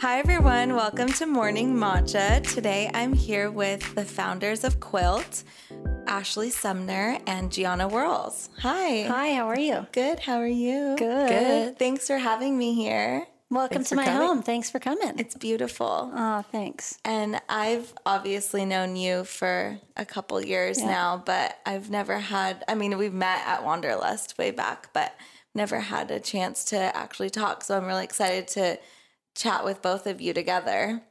Hi, everyone. Welcome to Morning Matcha. Today I'm here with the founders of Quilt, Ashley Sumner and Gianna Wurzl. Hi. Hi, how are you? Good. How are you? Good. Good. Thanks for having me here. Welcome Thanks to my coming. home. Thanks for coming. It's beautiful. oh, thanks. And I've obviously known you for a couple years Yeah. now, but I've never had, I mean, we've met at Wanderlust way back, but never had a chance to actually talk. So I'm really excited to chat with both of you together.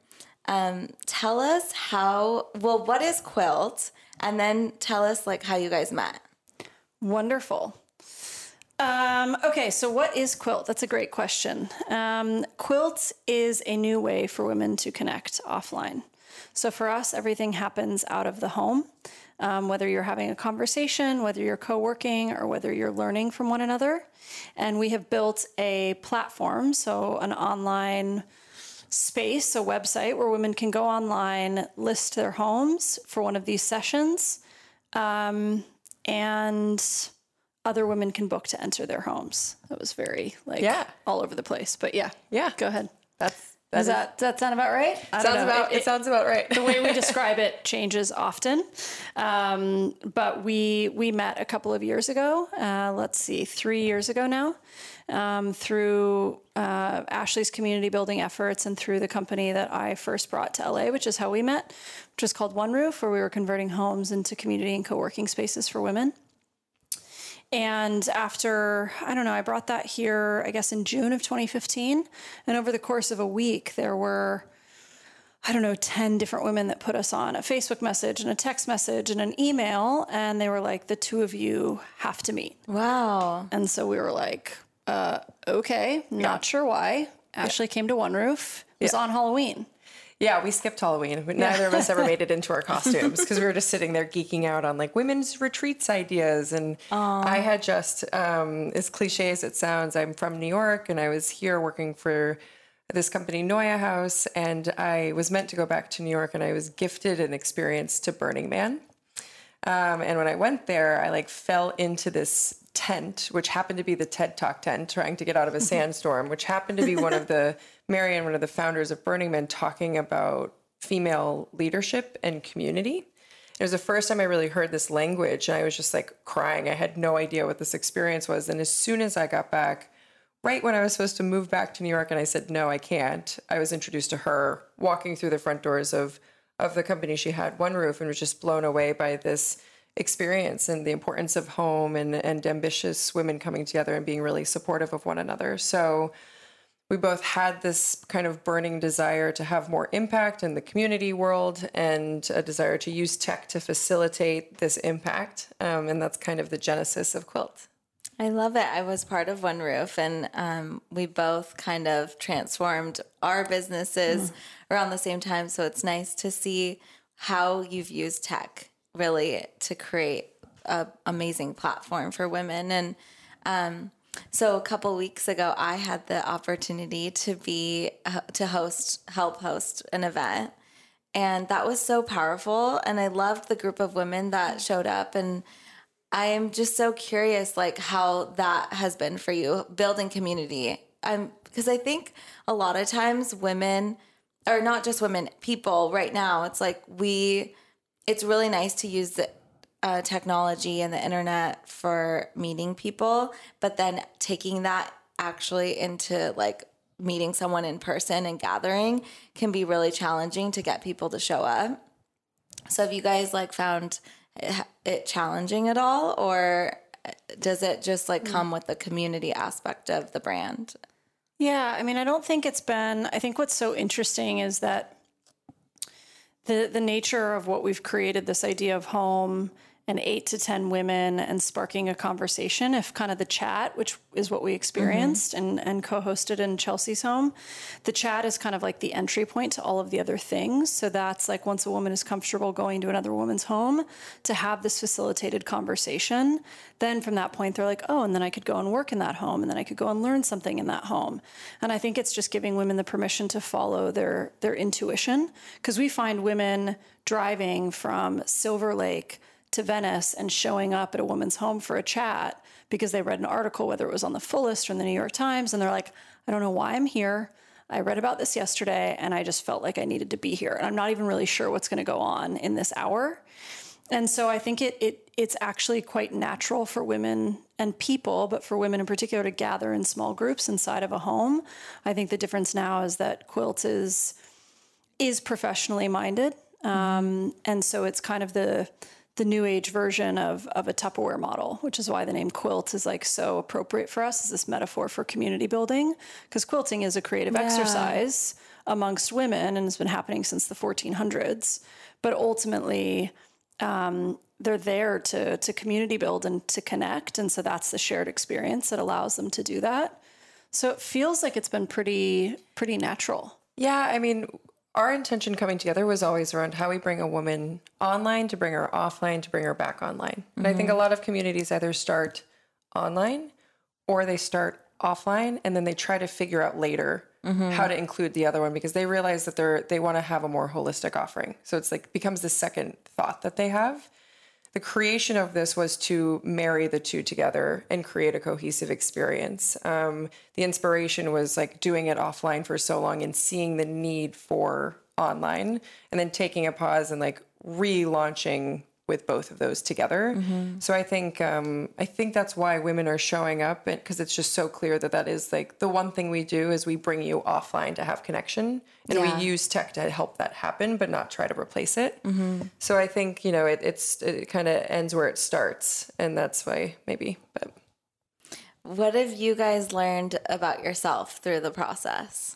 Um, tell us how, well, what is Quilt? And then tell us like how you guys met. Wonderful. Um, okay, so what is quilt? That's a great question. Um, quilt is a new way for women to connect offline. So for us, everything happens out of the home. Um, whether you're having a conversation, whether you're co working, or whether you're learning from one another. And we have built a platform, so an online space, a website where women can go online, list their homes for one of these sessions, um, and other women can book to enter their homes. That was very like Yeah. all over the place, but yeah, Yeah. Go ahead. That's Does that that does that sound about right? I sounds about It- it, sounds about right. the way we describe it changes often. Um, but we we met a couple of years ago. Uh, let's see, three years ago now, um, through uh, Ashley's community building efforts and through the company that I first brought to LA, which is how we met, which is called One Roof, where we were converting homes into community and co working spaces for women. And after, I don't know, I brought that here, I guess, in June of 2015. And over the course of a week, there were, I don't know, 10 different women that put us on a Facebook message and a text message and an email. And they were like, the two of you have to meet. Wow. And so we were like, uh, okay, not sure why. Ashley came to One Roof. It was Yeah. on Halloween. Yeah, we skipped Halloween. but Neither of us ever made it into our costumes because we were just sitting there geeking out on like women's retreats ideas. And I had just, um, as cliche as it sounds, I'm from New York and I was here working for this company, NeueHouse. And I was meant to go back to New York and I was gifted an experience to Burning Man. Um, and when I went there, I like fell into this tent, which happened to be the TED Talk tent, trying to get out of a sandstorm, which happened to be one of the Marianne, one of the founders of Burning Man, talking about female leadership and community. It was the first time I really heard this language, and I was just like crying. I had no idea what this experience was. And as soon as I got back, right when I was supposed to move back to New York, and I said, no, I can't, I was introduced to her walking through the front doors of, of the company she had, One Roof, and was just blown away by this experience and the importance of home and, and ambitious women coming together and being really supportive of one another. So we both had this kind of burning desire to have more impact in the community world and a desire to use tech to facilitate this impact. Um, and that's kind of the genesis of Quilt. I love it. I was part of One Roof, and um, we both kind of transformed our businesses around the same time. So it's nice to see how you've used tech really to create an amazing platform for women. And um, so a couple weeks ago, I had the opportunity to be uh, to host, help host an event, and that was so powerful. And I loved the group of women that showed up and. I am just so curious, like how that has been for you building community. Um, because I think a lot of times women, or not just women, people right now, it's like we, it's really nice to use the uh, technology and the internet for meeting people, but then taking that actually into like meeting someone in person and gathering can be really challenging to get people to show up. So have you guys like found it, it challenging at all or does it just like come with the community aspect of the brand? Yeah, I mean, I don't think it's been. I think what's so interesting is that the the nature of what we've created, this idea of home and eight to ten women and sparking a conversation. If kind of the chat, which is what we experienced mm-hmm. and and co-hosted in Chelsea's home, the chat is kind of like the entry point to all of the other things. So that's like once a woman is comfortable going to another woman's home to have this facilitated conversation, then from that point they're like, oh, and then I could go and work in that home, and then I could go and learn something in that home. And I think it's just giving women the permission to follow their their intuition because we find women driving from Silver Lake to Venice and showing up at a woman's home for a chat because they read an article, whether it was on the fullest or in the New York Times, and they're like, I don't know why I'm here. I read about this yesterday and I just felt like I needed to be here. And I'm not even really sure what's going to go on in this hour. And so I think it, it it's actually quite natural for women and people, but for women in particular, to gather in small groups inside of a home. I think the difference now is that Quilt is is professionally minded, um, and so it's kind of the the new age version of of a Tupperware model, which is why the name Quilt is like so appropriate for us as this metaphor for community building, because quilting is a creative yeah. exercise amongst women and has been happening since the 1400s, but ultimately um, they're there to to community build and to connect, and so that's the shared experience that allows them to do that. So it feels like it's been pretty pretty natural. Yeah, I mean, our intention coming together was always around how we bring a woman online to bring her offline to bring her back online. And mm-hmm. I think a mm-hmm. lot of communities either start online or they start offline and then they try to figure out later mm-hmm. how to include the other one because they realize that they're they want to have a more holistic offering. So it's like becomes the second thought that they have. The creation of this was to marry the two together and create a cohesive experience. Um, the inspiration was like doing it offline for so long and seeing the need for online and then taking a pause and like relaunching with both of those together. Mm-hmm. So I think um, I think that's why women are showing up because it's just so clear that that is like the one thing we do is we bring you offline to have connection, and yeah. we use tech to help that happen, but not try to replace it. Mm-hmm. So I think you know it, it's it kind of ends where it starts, and that's why maybe. But what have you guys learned about yourself through the process?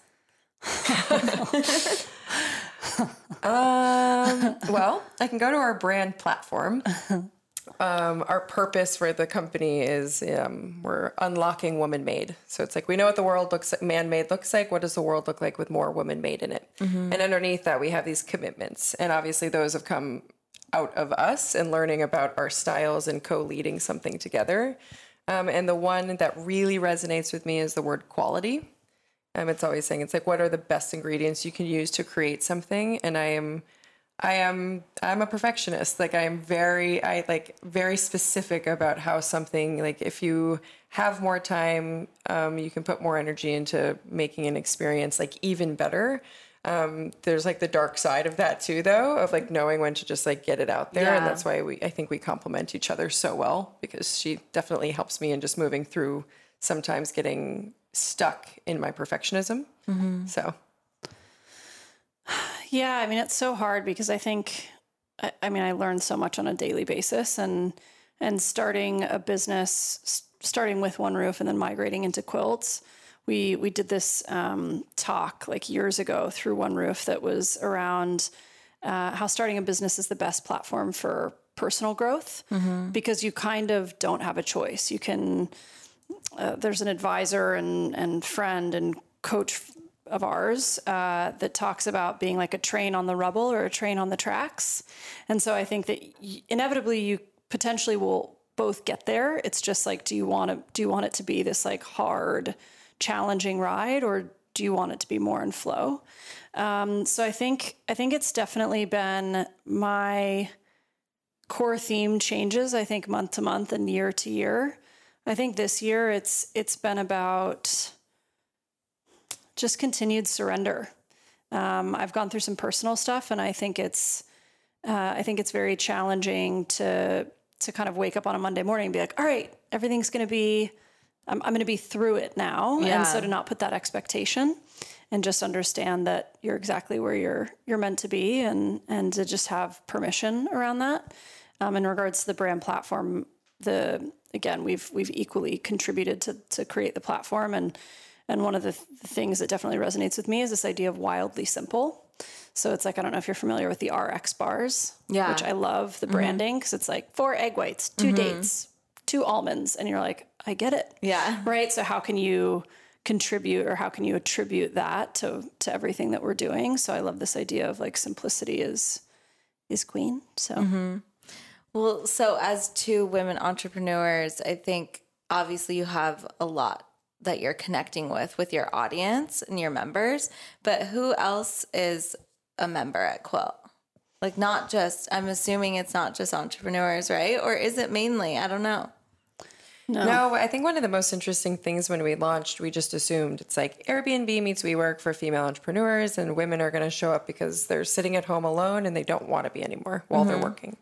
um, well, I can go to our brand platform. Um, our purpose for the company is um, we're unlocking woman made. So it's like we know what the world looks like, man made looks like. What does the world look like with more woman made in it? Mm-hmm. And underneath that, we have these commitments. And obviously, those have come out of us and learning about our styles and co leading something together. Um, and the one that really resonates with me is the word quality. Um, it's always saying it's like what are the best ingredients you can use to create something, and I am. I am I'm a perfectionist. Like I am very I like very specific about how something like if you have more time, um, you can put more energy into making an experience like even better. Um, there's like the dark side of that too, though, of like knowing when to just like get it out there, yeah. and that's why we I think we complement each other so well because she definitely helps me in just moving through sometimes getting stuck in my perfectionism. Mm-hmm. So, yeah, I mean, it's so hard because I think, I, I, mean, I learn so much on a daily basis, and and starting a business, starting with One Roof, and then migrating into quilts. We we did this um, talk like years ago through One Roof that was around uh, how starting a business is the best platform for personal growth mm-hmm. because you kind of don't have a choice. You can uh, there's an advisor and, and friend and coach of ours uh, that talks about being like a train on the rubble or a train on the tracks. And so I think that inevitably you potentially will both get there. It's just like, do you want to do you want it to be this like hard, challenging ride, or do you want it to be more in flow? Um, so I think I think it's definitely been my core theme changes. I think month to month and year to year. I think this year it's it's been about just continued surrender. Um, I've gone through some personal stuff, and I think it's uh, I think it's very challenging to to kind of wake up on a Monday morning and be like, all right, everything's going to be I'm, I'm going to be through it now, yeah. and so to not put that expectation and just understand that you're exactly where you're you're meant to be, and and to just have permission around that. Um, in regards to the brand platform, the again, we've we've equally contributed to to create the platform and and one of the, th- the things that definitely resonates with me is this idea of wildly simple. So it's like I don't know if you're familiar with the RX bars, yeah, which I love the mm-hmm. branding because it's like four egg whites, 2 mm-hmm. dates, two almonds, and you're like, I get it, yeah, right. So how can you contribute or how can you attribute that to to everything that we're doing? So I love this idea of like simplicity is is queen. So. Mm-hmm. Well, so as two women entrepreneurs, I think obviously you have a lot that you're connecting with with your audience and your members, but who else is a member at Quilt? Like not just I'm assuming it's not just entrepreneurs, right? Or is it mainly? I don't know. No. no. I think one of the most interesting things when we launched, we just assumed it's like Airbnb meets WeWork for female entrepreneurs, and women are going to show up because they're sitting at home alone and they don't want to be anymore while mm-hmm. they're working.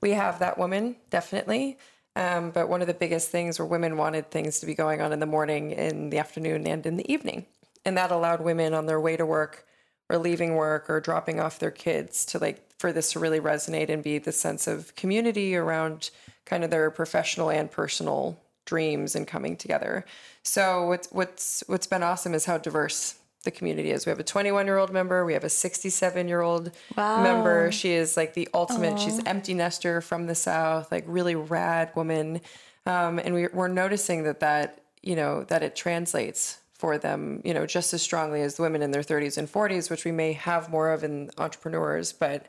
We have that woman, definitely. Um, but one of the biggest things were women wanted things to be going on in the morning, in the afternoon, and in the evening. And that allowed women on their way to work or leaving work or dropping off their kids to like for this to really resonate and be the sense of community around kind of their professional and personal dreams and coming together. So what's what's what's been awesome is how diverse the community is. We have a 21 year old member. We have a 67 year old wow. member. She is like the ultimate. Aww. She's empty nester from the south, like really rad woman. Um, and we, we're noticing that that you know that it translates for them, you know, just as strongly as the women in their 30s and 40s, which we may have more of in entrepreneurs. But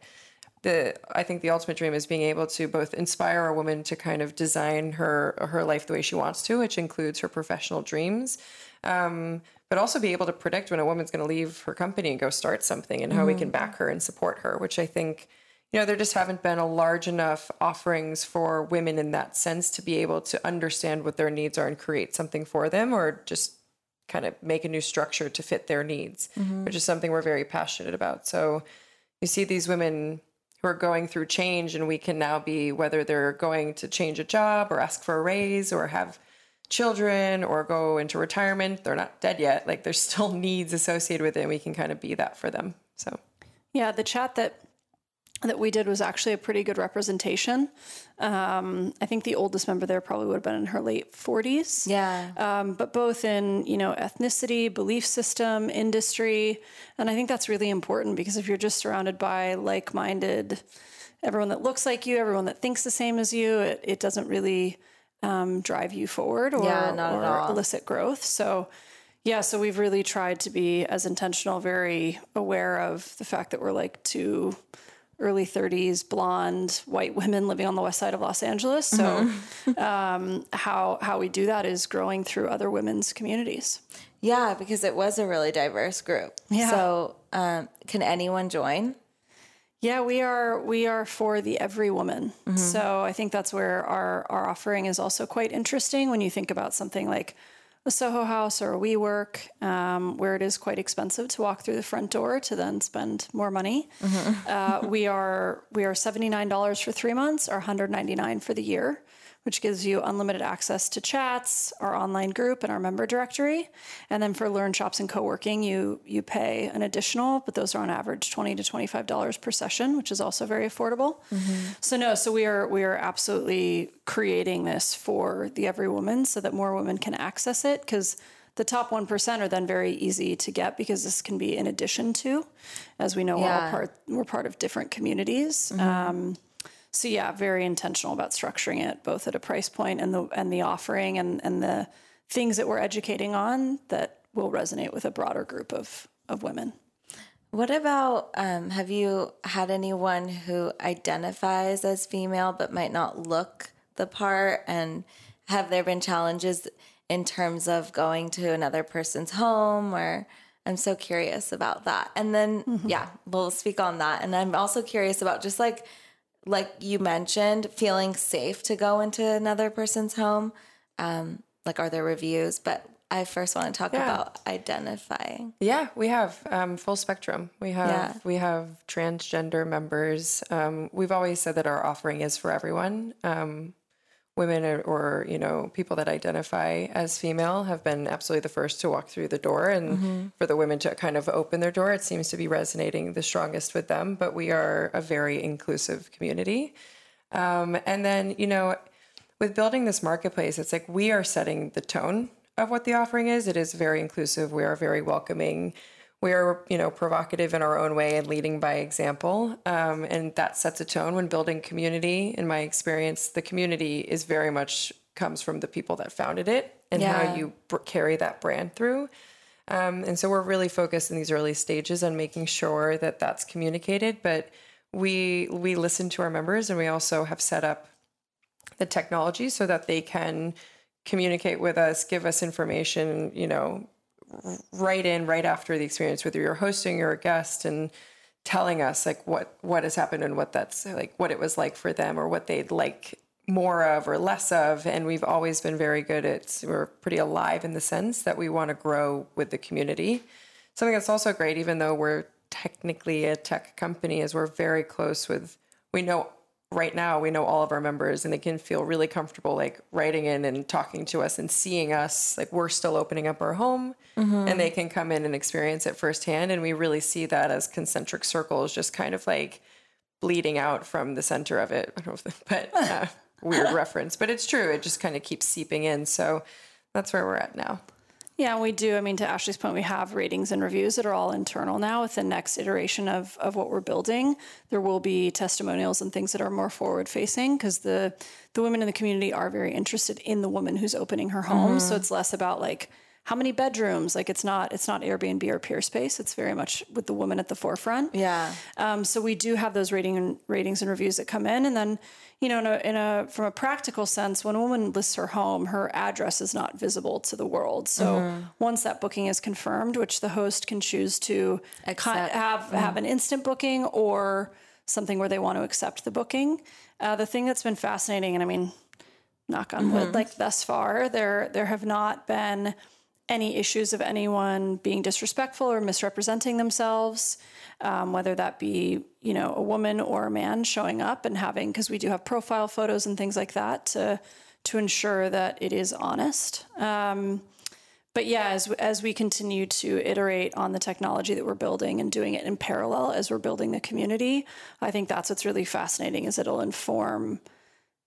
the I think the ultimate dream is being able to both inspire a woman to kind of design her her life the way she wants to, which includes her professional dreams. Um, but also be able to predict when a woman's going to leave her company and go start something and how mm-hmm. we can mm-hmm. back her and support her, which I think, you know, there just haven't been a large enough offerings for women in that sense to be able to understand what their needs are and create something for them or just kind of make a new structure to fit their needs, mm-hmm. which is something we're very passionate about. So you see these women who are going through change and we can now be whether they're going to change a job or ask for a raise or have children or go into retirement. They're not dead yet. Like there's still needs associated with it, and we can kind of be that for them. So, yeah, the chat that that we did was actually a pretty good representation. Um, I think the oldest member there probably would have been in her late 40s. Yeah. Um, but both in, you know, ethnicity, belief system, industry. And I think that's really important because if you're just surrounded by like minded, everyone that looks like you, everyone that thinks the same as you, it, it doesn't really um, drive you forward or, yeah, or elicit growth. So, yeah, so we've really tried to be as intentional, very aware of the fact that we're like two early 30s blonde white women living on the west side of Los Angeles. So, mm-hmm. um, how how we do that is growing through other women's communities. Yeah, because it was a really diverse group. Yeah. So, um, can anyone join? Yeah, we are we are for the every woman. Mm-hmm. So I think that's where our our offering is also quite interesting when you think about something like a Soho House or a WeWork, um, where it is quite expensive to walk through the front door to then spend more money. Mm-hmm. uh, we are we are seventy nine dollars for three months or one hundred ninety nine for the year which gives you unlimited access to chats, our online group, and our member directory. And then for Learn Shops and co-working, you you pay an additional, but those are on average twenty to twenty five dollars per session, which is also very affordable. Mm-hmm. So no, so we are we are absolutely creating this for the every woman so that more women can access it because the top 1% are then very easy to get because this can be in addition to as we know yeah. we're all part we're part of different communities mm-hmm. um, so yeah, very intentional about structuring it both at a price point and the and the offering and and the things that we're educating on that will resonate with a broader group of of women. What about um, have you had anyone who identifies as female but might not look the part? And have there been challenges in terms of going to another person's home or? I'm so curious about that. And then, mm-hmm. yeah, we'll speak on that. And I'm also curious about just like like you mentioned, feeling safe to go into another person's home. Um, like, are there reviews? But I first want to talk yeah. about identifying. Yeah, we have um, full spectrum. We have yeah. we have transgender members. Um, we've always said that our offering is for everyone. Um, women or, or, you know people that identify as female have been absolutely the first to walk through the door. And mm-hmm. for the women to kind of open their door it seems to be resonating the strongest with them. But we are a very inclusive community. Um, and then you know with building this marketplace it's like we are setting the tone of what the offering is. It is very inclusive. We are very welcoming we're you know provocative in our own way and leading by example. Um, and that sets a tone when building community. In my experience the community is very much comes from the people that founded it and yeah. how you br- carry that brand through. Um, and so we're really focused in these early stages on making sure that that's communicated. But we we listen to our members and we also have set up the technology so that they can communicate with us give us information you know right in right after the experience, whether you're hosting or a guest, and telling us like what what has happened and what that's like what it was like for them or what they'd like more of or less of. And we've always been very good at, we're pretty alive in the sense that we want to grow with the community. Something that's also great, even though we're technically a tech company, is we're very close with, we know right now we know all of our members and they can feel really comfortable like writing in and talking to us and seeing us like we're still opening up our home mm-hmm. and they can come in and experience it firsthand and we really see that as concentric circles just kind of like bleeding out from the center of it. I don't know if but uh, weird reference but it's true. It just kind of keeps seeping in. So that's where we're at now yeah, we do. I mean, to Ashley's point, we have ratings and reviews that are all internal now. With the next iteration of, of what we're building, there will be testimonials and things that are more forward facing because the the women in the community are very interested in the woman who's opening her home. Mm-hmm. So it's less about like how many bedrooms like it's not it's not airbnb or peerspace it's very much with the woman at the forefront yeah um, so we do have those rating and ratings and reviews that come in and then you know in a, in a from a practical sense when a woman lists her home her address is not visible to the world so mm-hmm. once that booking is confirmed which the host can choose to accept. have mm-hmm. have an instant booking or something where they want to accept the booking uh, the thing that's been fascinating and i mean knock on wood mm-hmm. like thus far there there have not been any issues of anyone being disrespectful or misrepresenting themselves, um, whether that be you know a woman or a man showing up and having because we do have profile photos and things like that to to ensure that it is honest. Um, but yeah, as as we continue to iterate on the technology that we're building and doing it in parallel as we're building the community, I think that's what's really fascinating is it'll inform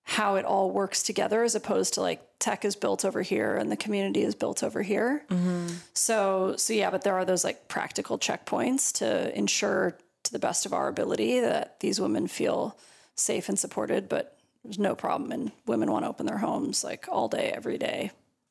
how it all works together as opposed to like tech is built over here and the community is built over here. Mm-hmm. So, so yeah, but there are those like practical checkpoints to ensure to the best of our ability that these women feel safe and supported, but there's no problem. And women want to open their homes like all day, every day,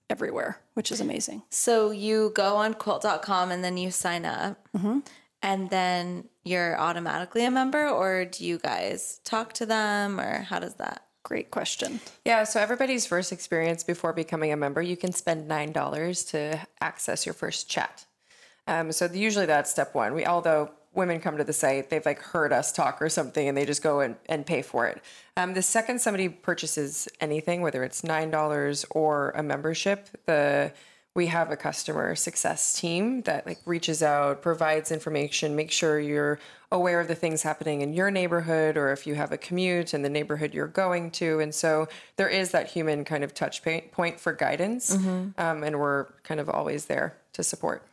everywhere, which is amazing. So you go on quilt.com and then you sign up. Mm-hmm. And then you're automatically a member, or do you guys talk to them, or how does that? Great question. Yeah, so everybody's first experience before becoming a member, you can spend $9 to access your first chat. Um, so usually that's step one. We, although women come to the site, they've like heard us talk or something and they just go and, and pay for it. Um, the second somebody purchases anything, whether it's $9 or a membership, the we have a customer success team that like reaches out provides information make sure you're aware of the things happening in your neighborhood or if you have a commute in the neighborhood you're going to and so there is that human kind of touch point for guidance mm-hmm. um, and we're kind of always there to support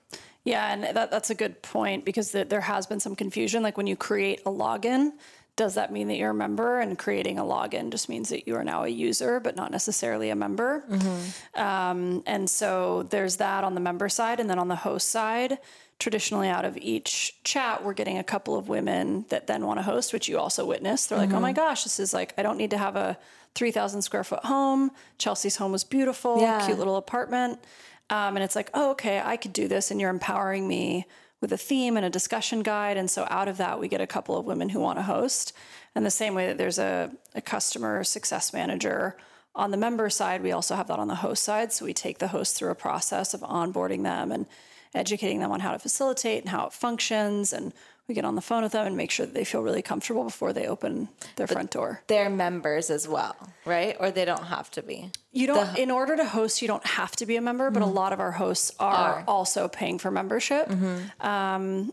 yeah and that, that's a good point because there has been some confusion like when you create a login does that mean that you're a member? And creating a login just means that you are now a user, but not necessarily a member. Mm-hmm. Um, and so there's that on the member side. And then on the host side, traditionally out of each chat, we're getting a couple of women that then want to host, which you also witness. They're mm-hmm. like, oh my mm-hmm. gosh, this is like, I don't need to have a 3,000 square foot home. Chelsea's home was beautiful, yeah. cute little apartment. Um, and it's like, oh, okay, I could do this. And you're empowering me with a theme and a discussion guide. And so out of that, we get a couple of women who want to host. And the same way that there's a, a customer success manager on the member side, we also have that on the host side. So we take the host through a process of onboarding them and educating them on how to facilitate and how it functions and we get on the phone with them and make sure that they feel really comfortable before they open their but front door. They're members as well, right? Or they don't have to be. You don't. The, in order to host, you don't have to be a member, but mm-hmm. a lot of our hosts are, are. also paying for membership. Mm-hmm. Um,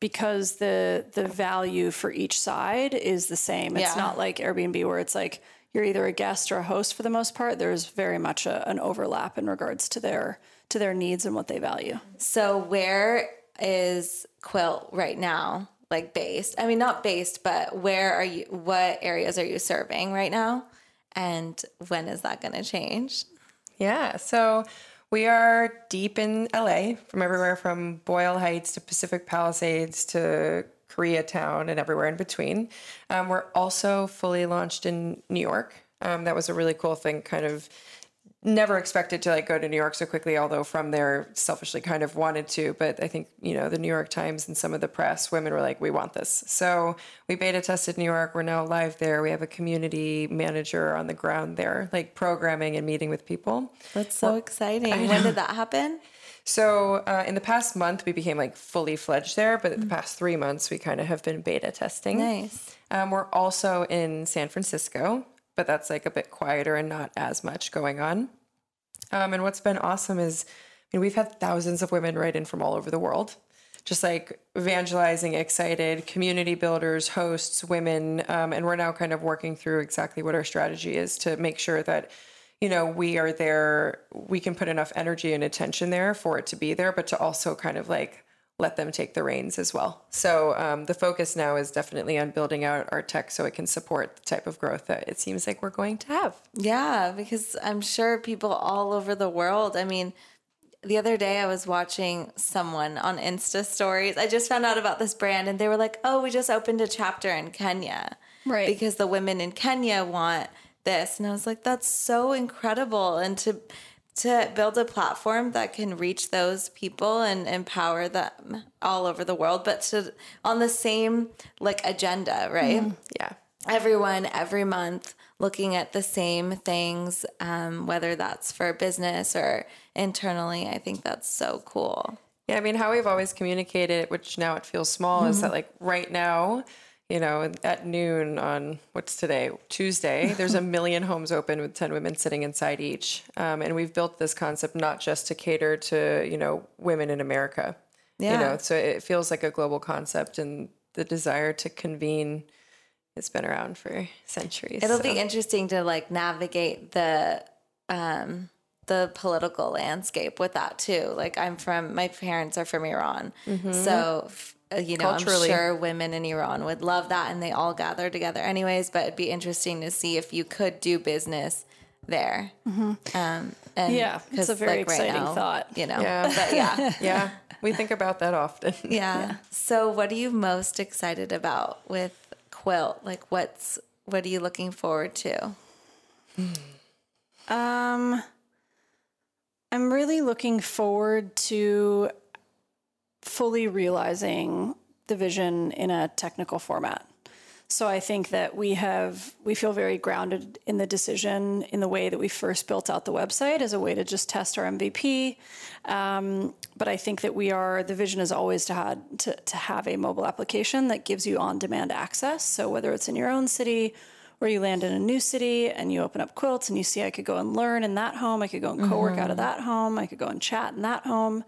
because the the value for each side is the same. It's yeah. not like Airbnb where it's like you're either a guest or a host for the most part. There's very much a, an overlap in regards to their to their needs and what they value. So where is Quilt right now? Like based? I mean, not based, but where are you? What areas are you serving right now? And when is that going to change? Yeah. So we are deep in LA from everywhere from Boyle Heights to Pacific Palisades to Koreatown and everywhere in between. Um, we're also fully launched in New York. Um, that was a really cool thing, kind of never expected to like go to New York so quickly, although from there selfishly kind of wanted to. But I think, you know, the New York Times and some of the press, women were like, we want this. So we beta tested New York. We're now live there. We have a community manager on the ground there, like programming and meeting with people. That's so well, exciting. When did that happen? So uh, in the past month, we became like fully fledged there, but mm-hmm. the past three months, we kind of have been beta testing. Nice. Um, we're also in San Francisco but that's like a bit quieter and not as much going on. Um, and what's been awesome is, I mean, we've had thousands of women write in from all over the world, just like evangelizing, excited, community builders, hosts, women. Um, and we're now kind of working through exactly what our strategy is to make sure that, you know, we are there, we can put enough energy and attention there for it to be there, but to also kind of like let them take the reins as well. So um, the focus now is definitely on building out our tech so it can support the type of growth that it seems like we're going to have. Yeah, because I'm sure people all over the world. I mean, the other day I was watching someone on Insta stories. I just found out about this brand and they were like, "Oh, we just opened a chapter in Kenya." Right. Because the women in Kenya want this. And I was like, "That's so incredible." And to to build a platform that can reach those people and empower them all over the world, but to on the same like agenda, right? Yeah. Everyone every month looking at the same things, um, whether that's for business or internally. I think that's so cool. Yeah, I mean, how we've always communicated, which now it feels small, is that like right now, you know, at noon on what's today, Tuesday, there's a million homes open with 10 women sitting inside each. Um, and we've built this concept not just to cater to, you know, women in America. Yeah. You know, so it feels like a global concept and the desire to convene has been around for centuries. It'll so. be interesting to like navigate the um the political landscape with that too. Like I'm from my parents are from Iran. So f- uh, you know, Culturally. I'm sure women in Iran would love that and they all gather together anyways, but it'd be interesting to see if you could do business there. Um and Yeah, it's a very like, right exciting now, thought. You know. Yeah. But yeah. yeah, we think about that often. Yeah. So what are you most excited about with Quilt? Like what's what are you looking forward to? Um, I'm really looking forward to fully realizing the vision in a technical format. So I think that we have we feel very grounded in the decision in the way that we first built out the website as a way to just test our MVP. Um, but I think that we are the vision is always to had to, to have a mobile application that gives you on demand access. So whether it's in your own city or you land in a new city and you open up quilts and you see I could go and learn in that home, I could go and co-work out of that home, I could go and chat in that home.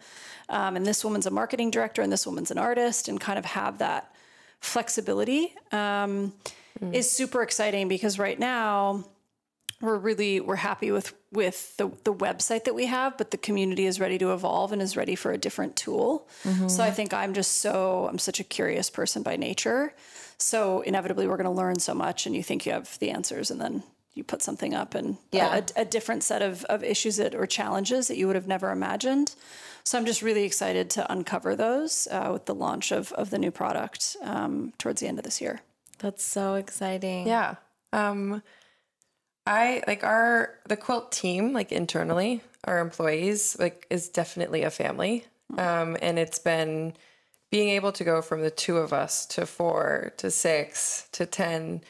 Um, and this woman's a marketing director and this woman's an artist and kind of have that flexibility um, is super exciting because right now we're really we're happy with with the the website that we have but the community is ready to evolve and is ready for a different tool so i think i'm just so i'm such a curious person by nature so inevitably we're going to learn so much and you think you have the answers and then you put something up and Yeah. a, a different set of, of issues that or challenges that you would have never imagined so i'm just really excited to uncover those uh, with the launch of, of the new product um, towards the end of this year That's so exciting. Yeah. Um, I like our the quilt team, like internally, our employees, like is definitely a family. Um, and it's been being able to go from the two of us to four to six to ten.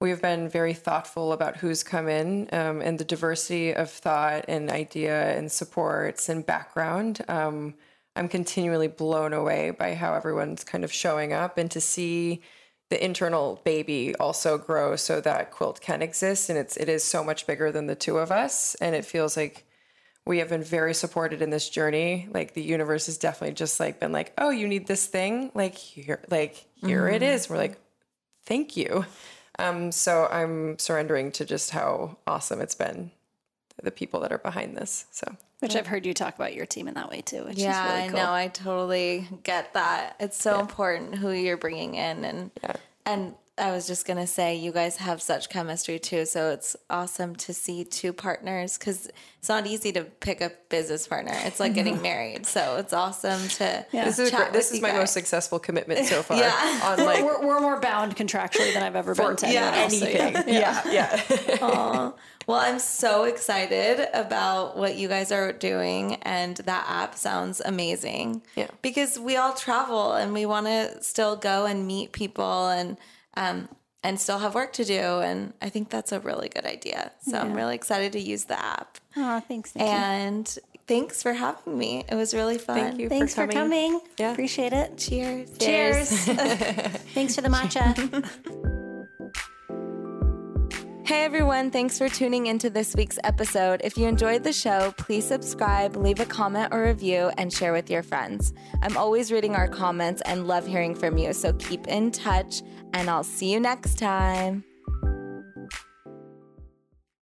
We've been very thoughtful about who's come in um, and the diversity of thought and idea and supports and background. Um, I'm continually blown away by how everyone's kind of showing up and to see the internal baby also grow so that quilt can exist and it's it is so much bigger than the two of us and it feels like we have been very supported in this journey. Like the universe has definitely just like been like oh you need this thing? Like here like here it is. We're like thank you. Um so i'm surrendering to just how awesome it's been the people that are behind this so which i've heard you talk about your team in that way too which Yeah, is really I cool know. I totally get that. It's so important who you're bringing in, and yeah. and I was just gonna say, you guys have such chemistry too. So it's awesome to see two partners because it's not easy to pick a business partner. It's like getting married. So it's awesome to. this is chat great, this with is you my guys. most successful commitment so far Yeah. on like we're, we're more bound contractually than I've ever been to anyone else. so anything yeah. yeah yeah Well, I'm so excited about what you guys are doing, and that app sounds amazing. Yeah. Because we all travel and we want to still go and meet people and um and still have work to do, and I think that's a really good idea. So I'm really excited to use the app. Oh, thanks. Nikki. And thanks for having me. It was really fun. Thank you Thanks for for coming. coming. Yeah. Appreciate it. Cheers. Cheers. Thanks for the matcha. Hey everyone, thanks for tuning into this week's episode. If you enjoyed the show, please subscribe, leave a comment or review, and share with your friends. I'm always reading our comments and love hearing from you, so keep in touch, and I'll see you next time.